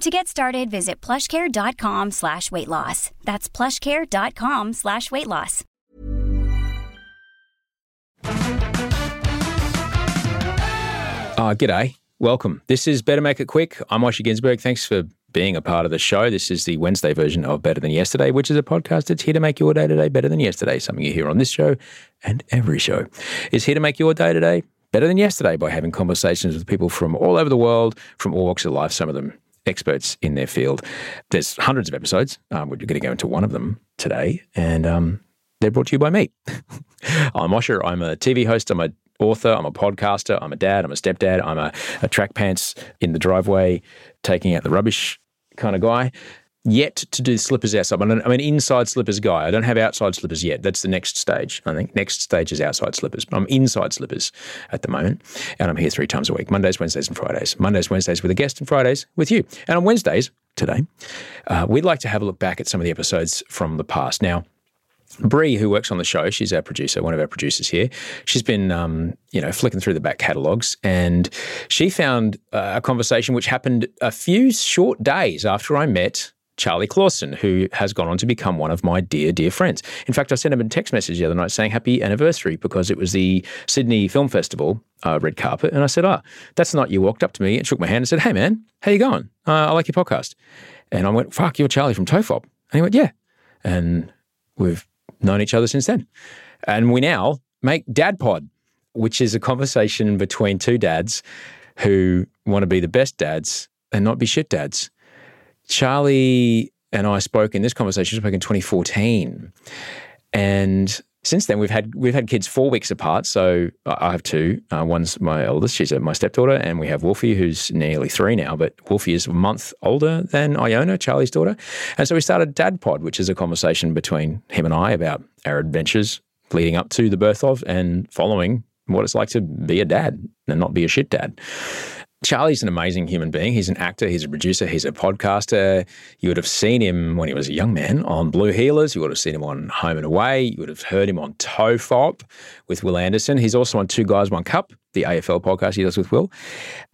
To get started, visit plushcare.com slash weight loss. That's plushcare.com slash weight loss. Uh, g'day. Welcome. This is Better Make It Quick. I'm Osher Günsberg. Thanks for being a part of the show. This is the Wednesday version of Better Than Yesterday, which is a podcast that's here to make your day today better than yesterday. Something you hear on this show and every show is here to make your day today better than yesterday by having conversations with people from all over the world, from all walks of life, some of them experts in their field. There's hundreds of episodes. Um, we're going to go into one of them today, and um, they're brought to you by me. I'm Osher. I'm a TV host. I'm a author. I'm a podcaster. I'm a dad. I'm a stepdad. I'm a, a track pants in the driveway, taking out the rubbish kind of guy. Yet to do slippers outside. I'm an inside slippers guy. I don't have outside slippers yet. That's the next stage. I think next stage is outside slippers. But I'm inside slippers at the moment, and I'm here three times a week: Mondays, Wednesdays, and Fridays. Mondays, Wednesdays with a guest, and Fridays with you. And on Wednesdays today, uh, we'd like to have a look back at some of the episodes from the past. Now, Bree, who works on the show, she's our producer, one of our producers here. She's been, um, you know, flicking through the back catalogues, and she found uh, a conversation which happened a few short days after I met Charlie Clausen, who has gone on to become one of my dear, dear friends. In fact, I sent him a text message the other night saying happy anniversary because it was the Sydney Film Festival uh, red carpet, and I said, "Ah, that's the night you walked up to me and shook my hand and said, hey man, how you going? Uh, I like your podcast." And I went, "Fuck, you're Charlie from Tofop," and he went, "Yeah," and we've known each other since then. And we now make Dad Pod, which is a conversation between two dads who want to be the best dads and not be shit dads. Charlie and I spoke in this conversation, spoke in 2014. And since then, we've had we've had kids four weeks apart. So I have two. Uh, one's my eldest; she's my stepdaughter, and we have Wolfie, who's nearly three now. But Wolfie is a month older than Iona, Charlie's daughter. And so we started Dad Pod, which is a conversation between him and I about our adventures leading up to the birth of and following what it's like to be a dad and not be a shit dad. Charlie's an amazing human being. He's an actor, he's a producer, he's a podcaster. You would have seen him when he was a young man on Blue Heelers. You would have seen him on Home and Away. You would have heard him on Tofop with Wil Anderson. He's also on Two Guys, One Cup, the AFL podcast he does with Wil.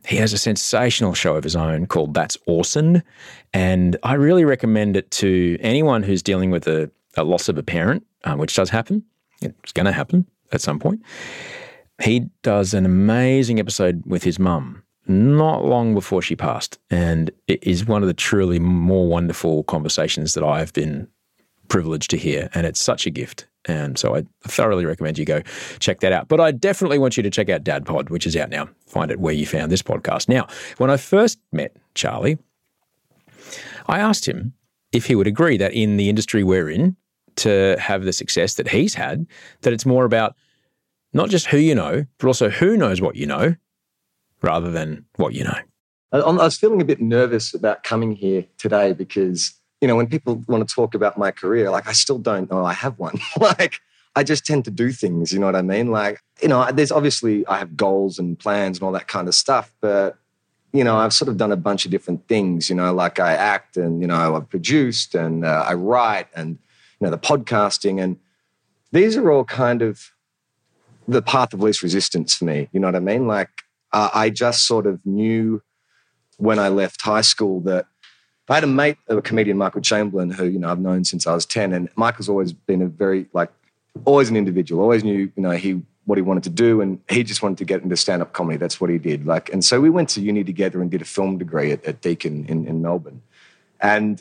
He has a sensational show of his own called That's Awesome. And I really recommend it to anyone who's dealing with a, a loss of a parent, um, which does happen. It's going to happen at some point. He does an amazing episode with his mum not long before she passed. And it is one of the truly more wonderful conversations that I've been privileged to hear. And it's such a gift. And so I thoroughly recommend you go check that out. But I definitely want you to check out Dad Pod, which is out now. Find it where you found this podcast. Now, when I first met Charlie, I asked him if he would agree that in the industry we're in, to have the success that he's had, that it's more about not just who you know, but also who knows what you know rather than what you know. I, was feeling a bit nervous about coming here today because, you know, when people want to talk about my career, like I still don't know I have one. like, I just tend to do things, you know what I mean? Like, you know, there's obviously I have goals and plans and all that kind of stuff, but you know, I've sort of done a bunch of different things, you know, like I act and, you know, I've produced and uh, I write and, you know, the podcasting. And these are all kind of the path of least resistance for me. You know what I mean? Like, uh, I just sort of knew when I left high school that I had a mate, a comedian, Michael Chamberlain, who, you know, I've known since I was 10. And Michael's always been a very, like, always an individual, always knew, you know, he, what he wanted to do. And he just wanted to get into stand up comedy. That's what he did. Like, and so we went to uni together and did a film degree at, at Deakin in, in Melbourne. And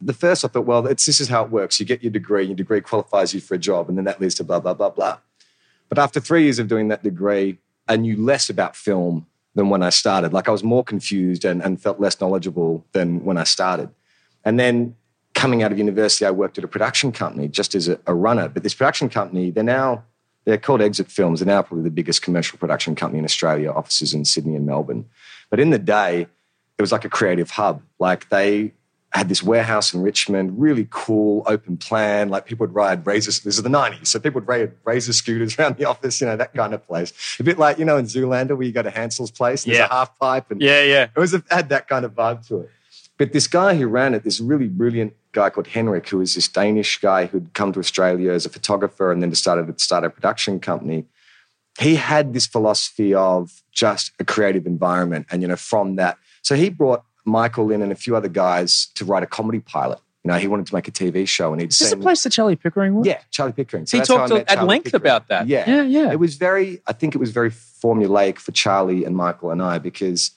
the first I thought, well, this is how it works. You get your degree, your degree qualifies you for a job, and then that leads to blah, blah, blah, blah. But after three years of doing that degree, I knew less about film than when I started. Like I was more confused and, and felt less knowledgeable than when I started. And then coming out of university, I worked at a production company just as a, a runner. But this production company, they're now, they're called Exit Films. They're now probably the biggest commercial production company in Australia, offices in Sydney and Melbourne. But in the day, it was like a creative hub. Like they had this warehouse in Richmond, really cool, open plan. Like people would ride razor, this is the 90s. So people would ride razor scooters around the office, you know, that kind of place. A bit like, you know, in Zoolander where you go to Hansel's place and Yeah. there's a half pipe. And Yeah, yeah. it was a, had that kind of vibe to it. But this guy who ran it, this really brilliant guy called Henrik, who was this Danish guy who'd come to Australia as a photographer and then decided to start a production company. He had this philosophy of just a creative environment. And, you know, from that, so he brought Michael in and a few other guys to write a comedy pilot. You know, he wanted to make a TV show and he'd Is this seen- place that Charlie Pickering was? yeah, Charlie Pickering. He how I talked at Charlie length Pickering. about that. Yeah. Yeah, yeah. It was very, I think it was very formulaic for Charlie and Michael and I because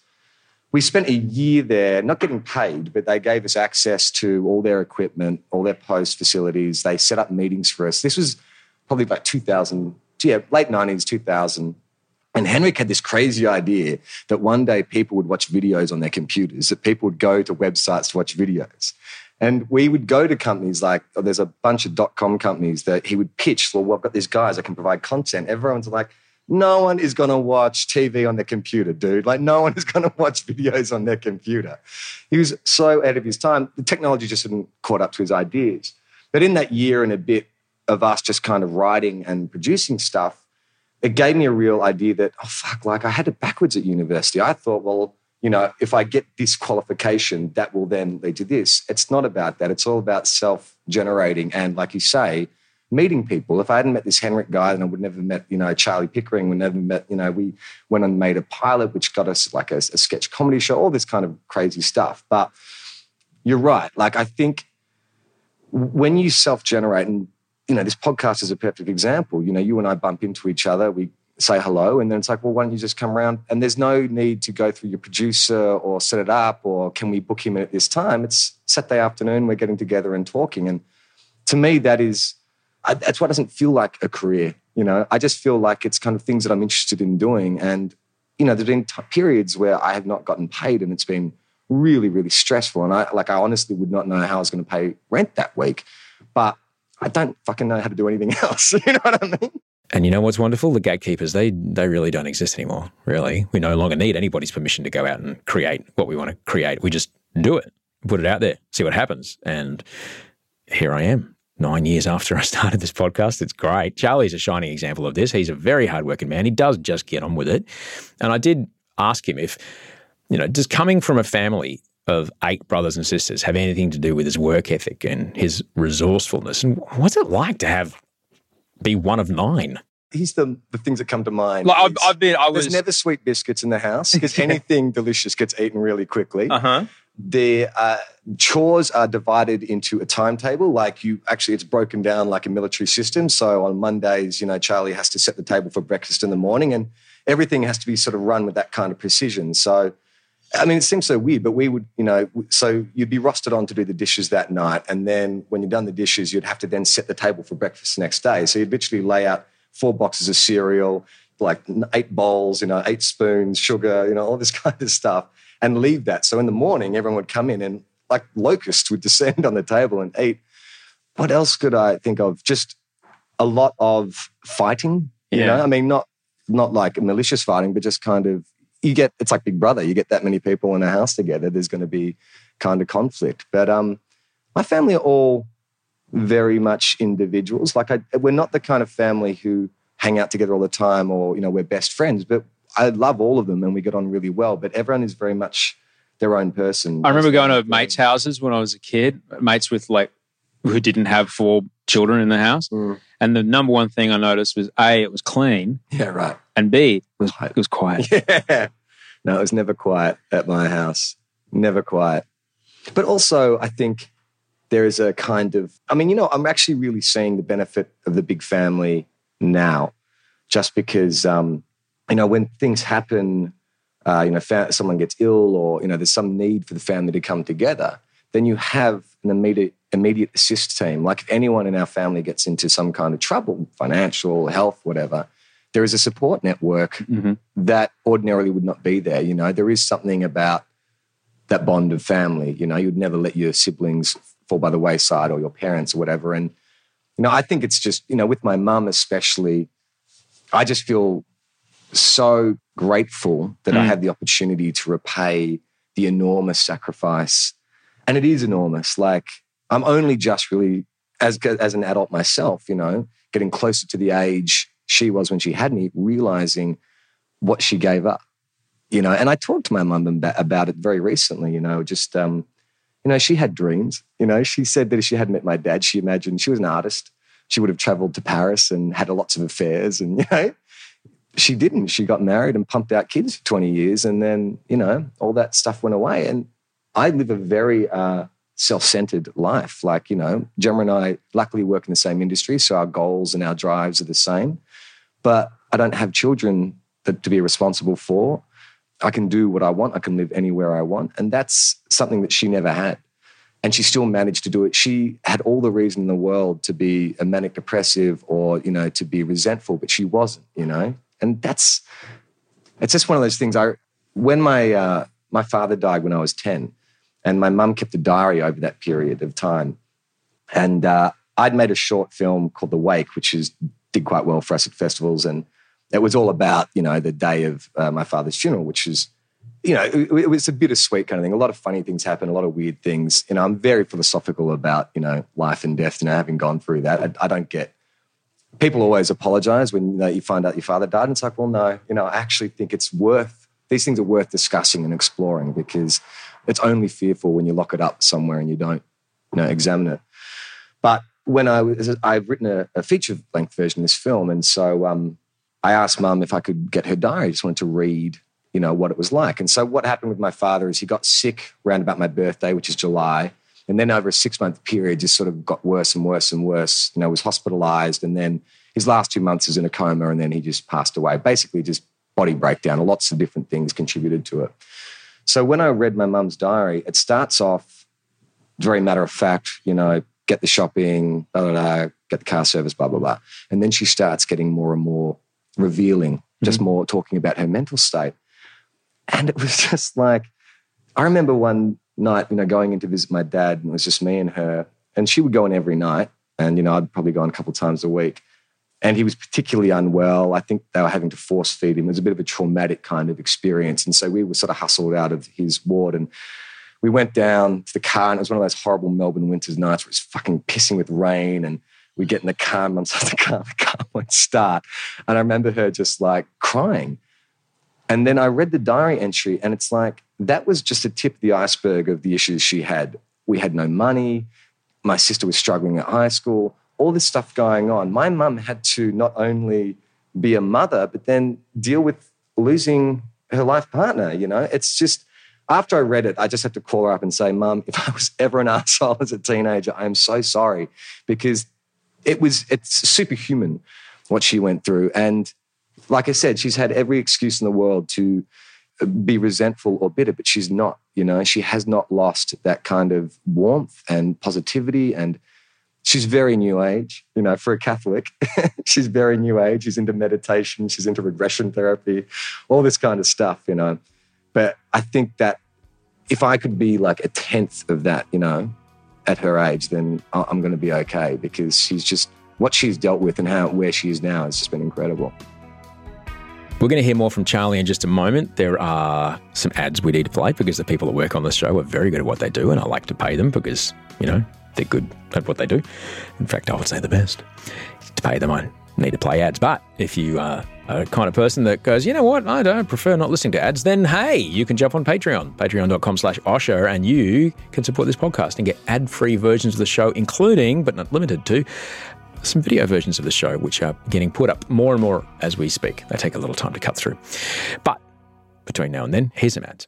we spent a year there, not getting paid, but they gave us access to all their equipment, all their post facilities. They set up meetings for us. This was probably like 2000, yeah, late 90s, 2000. And Henrik had this crazy idea that one day people would watch videos on their computers, that people would go to websites to watch videos. And we would go to companies like, oh, there's a bunch of dot com companies that he would pitch. Well, I've got these guys that can provide content. Everyone's like, no one is going to watch TV on their computer, dude. Like, no one is going to watch videos on their computer. He was so ahead of his time. The technology just hadn't caught up to his ideas. But in that year and a bit of us just kind of writing and producing stuff, it gave me a real idea that, oh, fuck, like I had it backwards at university. I thought, well, you know, if I get this qualification, that will then lead to this. It's not about that. It's all about self generating and, like you say, meeting people. If I hadn't met this Henrik guy, then I would never met, you know, Charlie Pickering. We never met, you know, we went and made a pilot, which got us like a, a sketch comedy show, all this kind of crazy stuff. But you're right. Like, I think when you self generate, and, you know, this podcast is a perfect example. You know, you and I bump into each other, we say hello, and then it's like, well, why don't you just come around? And there's no need to go through your producer or set it up or can we book him at this time? It's Saturday afternoon, we're getting together and talking. And to me, that is, that's what doesn't feel like a career. You know, I just feel like it's kind of things that I'm interested in doing. And, you know, there's been t- periods where I have not gotten paid and it's been really, really stressful. And I, like, I honestly would not know how I was going to pay rent that week. But I don't fucking know how to do anything else. you know what I mean? And you know what's wonderful? The gatekeepers, they they really don't exist anymore, really. We no longer need anybody's permission to go out and create what we want to create. We just do it, put it out there, see what happens. And here I am, nine years after I started this podcast. It's great. Charlie's a shining example of this. He's a very hardworking man. He does just get on with it. And I did ask him if, you know, does coming from a family of eight brothers and sisters have anything to do with his work ethic and his resourcefulness? And what's it like to have be one of nine? Here's the, the things that come to mind. Like, I've, is I've been, I was, there's never sweet biscuits in the house because anything delicious gets eaten really quickly. uh huh. their uh, chores are divided into a timetable. Like you actually, it's broken down like a military system. So on Mondays, you know, Charlie has to set the table for breakfast in the morning, and everything has to be sort of run with that kind of precision. So, I mean, it seems so weird, but we would, you know, so you'd be rostered on to do the dishes that night, and then when you've done the dishes, you'd have to then set the table for breakfast the next day. So you'd literally lay out four boxes of cereal, like eight bowls, you know, eight spoons, sugar, you know, all this kind of stuff, and leave that. So in the morning, everyone would come in and like locusts would descend on the table and eat. What else could I think of? Just a lot of fighting. You Yeah. know, I mean, not not like malicious fighting, but just kind of you get. It's like Big Brother. You get that many people in a house together. There's going to be kind of conflict. But um, my family are all very much individuals. Like I, we're not the kind of family who hang out together all the time, or you know, we're best friends. But I love all of them, and we get on really well. But everyone is very much their own person. I remember going to mates' houses when I was a kid, mates with like who didn't have four children in the house. Mm. And the number one thing I noticed was A, it was clean, Yeah, right. and B, it was, it was quiet. Yeah. No, it was never quiet at my house. Never quiet. But also, I think there is a kind of, I mean, you know, I'm actually really seeing the benefit of the big family now, just because, um, you know, when things happen, uh, you know, fa- someone gets ill or, you know, there's some need for the family to come together, then you have an immediate, immediate assist team. Like if anyone in our family gets into some kind of trouble, financial, health, whatever, there is a support network Mhm. that ordinarily would not be there. You know, there is something about that bond of family. You know, you'd never let your siblings fall by the wayside or your parents or whatever. And, you know, I think it's just, you know, with my mum especially, I just feel so grateful that I Mm. had the opportunity to repay the enormous sacrifice. And it is enormous. Like, I'm only just really, as, as an adult myself, you know, getting closer to the age she was when she had me, realizing what she gave up you know. And i talked to my mum about, it very recently you know just um you know she had dreams you know. She said that if she hadn't met my dad she imagined she was an artist. She would have traveled to paris and had lots of affairs and you know. She didn't. She got married and pumped out kids for 20 years and then you know all that stuff went away. And i live a very uh self-centered life like you know gemma and i luckily work in the same industry so our goals and our drives are the same but i don't have children that, to be responsible for I can do what I want. I can live anywhere I want. And that's something that she never had. And she still managed to do it. She had all the reason in the world to be a manic depressive or, you know, to be resentful, but she wasn't, you know? And that's, it's just one of those things. I, when my, uh, my father died when I was 10, and my mum kept a diary over that period of time. And uh, I'd made a short film called The Wake, which is, did quite well for us at festivals. And it was all about you know the day of uh, my father's funeral, which is you know it, it, was a bittersweet kind of thing. A lot of funny things happen, a lot of weird things. You know, I'm very philosophical about you know life and death. You know, having gone through that, I, I don't get. People always apologize when you, know, you find out your father died, and it's like, well, no, you know, I actually think it's worth. These things are worth discussing and exploring because it's only fearful when you lock it up somewhere and you don't, you know, examine it. But when I was, I've written a, a feature length version of this film, and so um, I asked mum if I could get her diary. I just wanted to read, you know, what it was like. And so what happened with my father is he got sick around about my birthday, which is July. And then over a six month period, just sort of got worse and worse and worse. You know, was hospitalized. And then his last two months was in a coma. And then he just passed away. Basically, just body breakdown. Lots of different things contributed to it. So when I read my mum's diary, it starts off very matter of fact, you know, get the shopping, blah, blah, blah, get the car service, blah, blah, blah. And then she starts getting more and more revealing, just mm-hmm. more talking about her mental state. And it was just like, I remember one night, you know, going in to visit my dad, and it was just me and her. And she would go in every night. And, you know, I'd probably go in a couple of times a week. And he was particularly unwell. I think they were having to force feed him. It was a bit of a traumatic kind of experience. And so we were sort of hustled out of his ward. And we went down to the car, and it was one of those horrible Melbourne winters nights where it's fucking pissing with rain. And we get in the car, and once the car, the car won't start. And I remember her just like crying. And then I read the diary entry, and it's like that was just a tip of the iceberg of the issues she had. We had no money. My sister was struggling at high school. All this stuff going on. My mum had to not only be a mother, but then deal with losing her life partner. You know, it's just after I read it, I just had to call her up and say, Mum, if I was ever an asshole as a teenager, I am so sorry because it was it's superhuman what she went through. And like I said, she's had every excuse in the world to uh, be resentful or bitter, but she's not, you know, she has not lost that kind of warmth and positivity. And she's very new age, you know, for a Catholic. she's very new age. She's into meditation, she's into regression therapy, all this kind of stuff, you know. But I think that if I could be like a tenth of that, you know, at her age, then I'm going to be okay because she's just what she's dealt with and how where she is now has just been incredible. We're going to hear more from Charlie in just a moment. There are some ads we need to play because the people that work on the show are very good at what they do, and I like to pay them because, you know, they're good at what they do. In fact, I would say the best. To pay them, I need to play ads. But if you are a kind of person that goes, you know what, I don't prefer not listening to ads, then hey, you can jump on Patreon, patreon.com slash Osher, and you can support this podcast and get ad-free versions of the show, including, but not limited to, some video versions of the show, which are getting put up more and more as we speak. They take a little time to cut through. But between now and then, here's some ads.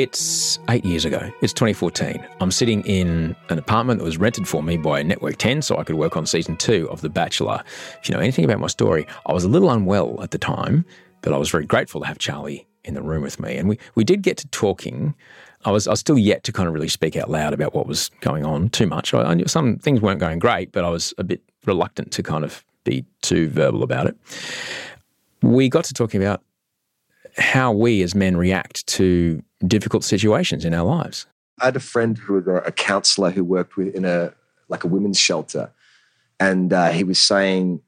It's eight years ago. It's 2014. I'm sitting in an apartment that was rented for me by Network 10 so I could work on season two of The Bachelor. If you know anything about my story, I was a little unwell at the time, but I was very grateful to have Charlie in the room with me. And we, we did get to talking. I was, I was still yet to kind of really speak out loud about what was going on too much. I, I knew some things weren't going great, but I was a bit reluctant to kind of be too verbal about it. We got to talking about how we as men react to difficult situations in our lives. I had a friend who was a counselor who worked with in a like a women's shelter, and uh, he was saying,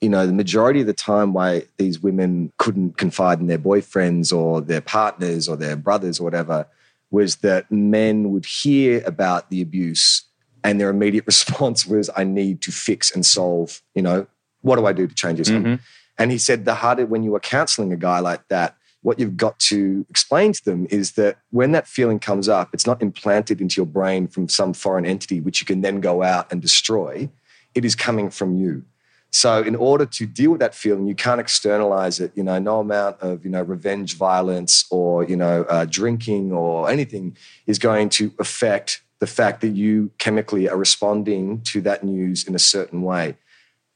you know, the majority of the time why these women couldn't confide in their boyfriends or their partners or their brothers or whatever was that men would hear about the abuse and their immediate response was, "I need to fix and solve." You know, what do I do to change this? Mm-hmm. And he said the harder when you were counseling a guy like that, what you've got to explain to them is that when that feeling comes up, it's not implanted into your brain from some foreign entity, which you can then go out and destroy. It is coming from you. So, in order to deal with that feeling, you can't externalize it. You know, no amount of you know revenge, violence, or you know uh, drinking or anything is going to affect the fact that you chemically are responding to that news in a certain way.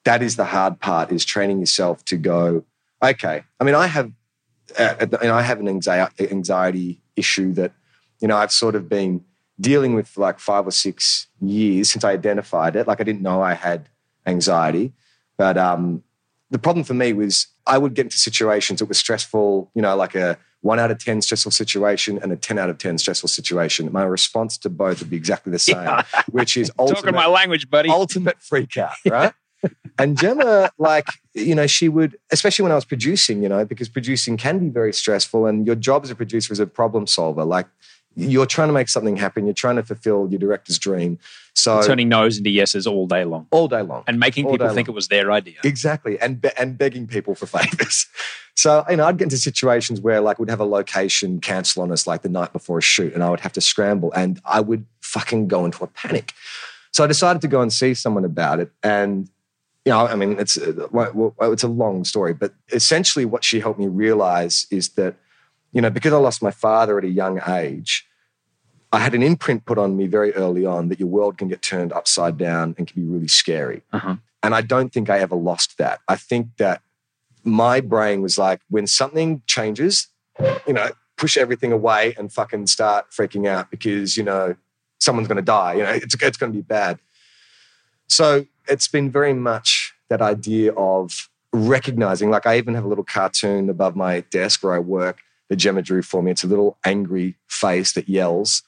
That is the hard part: is training yourself to go. Okay, I mean, I have and I have an anxiety, anxiety issue that, you know, I've sort of been dealing with for like five or six years since I identified it. Like I didn't know I had anxiety, but um, the problem for me was I would get into situations that were stressful, you know, like a one out of 10 stressful situation and a 10 out of 10 stressful situation. My response to both would be exactly the same, Yeah. which is ultimate, Talking my language, buddy. ultimate freak out, right? And Gemma, like, you know, she would, especially when I was producing, you know, because producing can be very stressful and your job as a producer is a problem solver. Like, you're trying to make something happen, you're trying to fulfill your director's dream. So, turning no's into yeses all day long all day long. and making All people think long. it was their idea. Exactly, and be- and begging people for favors. So you know, I'd get into situations where like we'd have a location cancel on us like the night before a shoot, and I would have to scramble, and I would fucking go into a panic. So I decided to go and see someone about it, and you know, I mean, it's uh, it's a long story, but essentially, what she helped me realize is that you know, because I lost my father at a young age. I had an imprint put on me very early on that your world can get turned upside down and can be really scary. Uh-huh. And I don't think I ever lost that. I think that my brain was like, when something changes, you know, push everything away and fucking start freaking out because, you know, someone's going to die. You know, it's, it's going to be bad. So it's been very much that idea of recognizing, like, I even have a little cartoon above my desk where I work that Gemma drew for me. It's a little angry face that yells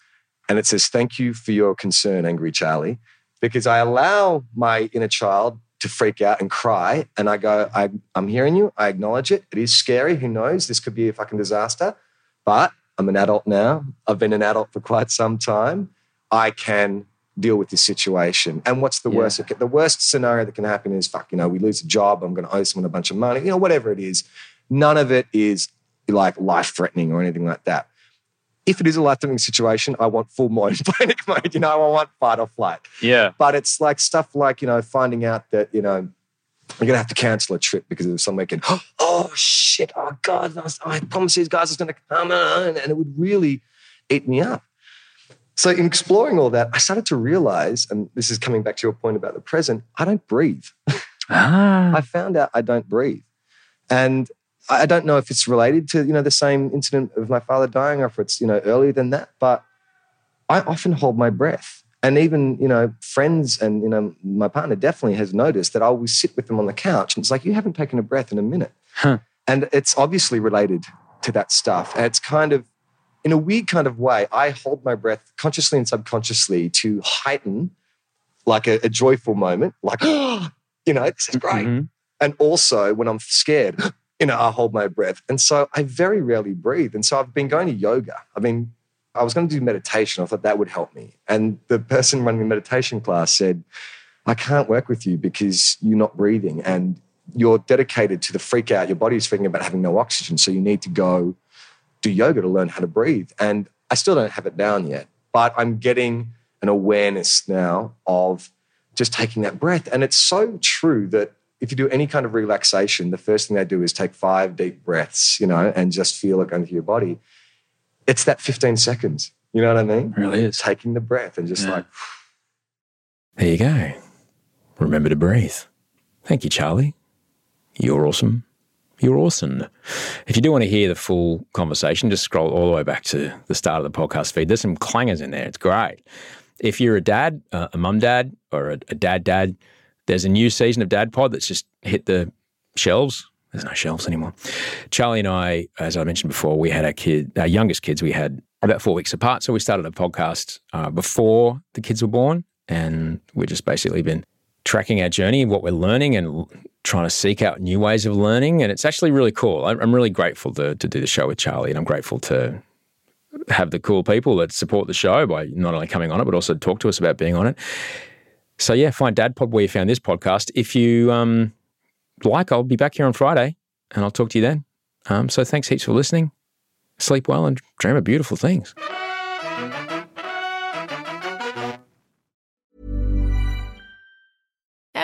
and it says, Thank you for your concern, Angry Charlie because I allow my inner child to freak out and cry. And I go, I, I'm hearing you. I acknowledge it. It is scary. Who knows? This could be a fucking disaster. But I'm an adult now. I've been an adult for quite some time. I can deal with this situation. And what's the worst? The worst scenario that can happen is, fuck, you know, we lose a job. I'm going to owe someone a bunch of money, you know, whatever it is. None of it is like life threatening or anything like that. if it is a life threatening situation, I want full blown panic mode. You know, I want fight or flight. Yeah. But it's like stuff like, you know, finding out that, you know, you're gonna have to cancel a trip because of some weekend. Oh shit! Oh god! I, was, I promised these guys I was gonna come, and it would really eat me up. So in exploring all that, I started to realize, and this is coming back to your point about the present. I don't breathe. Ah. I found out I don't breathe, and I don't know if it's related to you know the same incident of my father dying, or if it's you know earlier than that. But I often hold my breath. And even, you know, friends and, you know, my partner definitely has noticed that I always sit with them on the couch and it's like, you haven't taken a breath in a minute. Huh. And it's obviously related to that stuff. And it's kind of, in a weird kind of way, I hold my breath consciously and subconsciously to heighten like a, a joyful moment, like, you know, this is great. Mhm. And also when I'm scared, you know, I hold my breath. And so I very rarely breathe. And so I've been going to yoga. I mean, I was going to do meditation. I thought that would help me. And the person running the meditation class said, I can't work with you because you're not breathing and you're dedicated to the freak out. Your body's freaking about having no oxygen. So you need to go do yoga to learn how to breathe. And I still don't have it down yet, but I'm getting an awareness now of just taking that breath. And it's so true that if you do any kind of relaxation, the first thing they do is take five deep breaths, you know, and just feel it going through your body. It's that 15 seconds. You know what I mean? It really is. Taking the breath and just Yeah. like, There you go. Remember to breathe. Thank you, Charlie. You're awesome. You're awesome. If you do want to hear the full conversation, just scroll all the way back to the start of the podcast feed. There's some clangers in there. It's great. If you're a dad, uh, a mum dad, or a, a dad dad, there's a new season of Dad Pod that's just hit the shelves. There's no shelves anymore. Charlie and I, as I mentioned before, we had our kid, our youngest kids, we had about four weeks apart. So we started a podcast uh, before the kids were born, and we've just basically been tracking our journey, what we're learning, and trying to seek out new ways of learning. And it's actually really cool. I'm, really grateful to, to do the show with Charlie, and I'm grateful to have the cool people that support the show by not only coming on it, but also talk to us about being on it. So yeah, find Dad Pod where you found this podcast. If you um, like, I'll be back here on Friday, and I'll talk to you then. Um, so thanks heaps for listening. Sleep well and dream of beautiful things.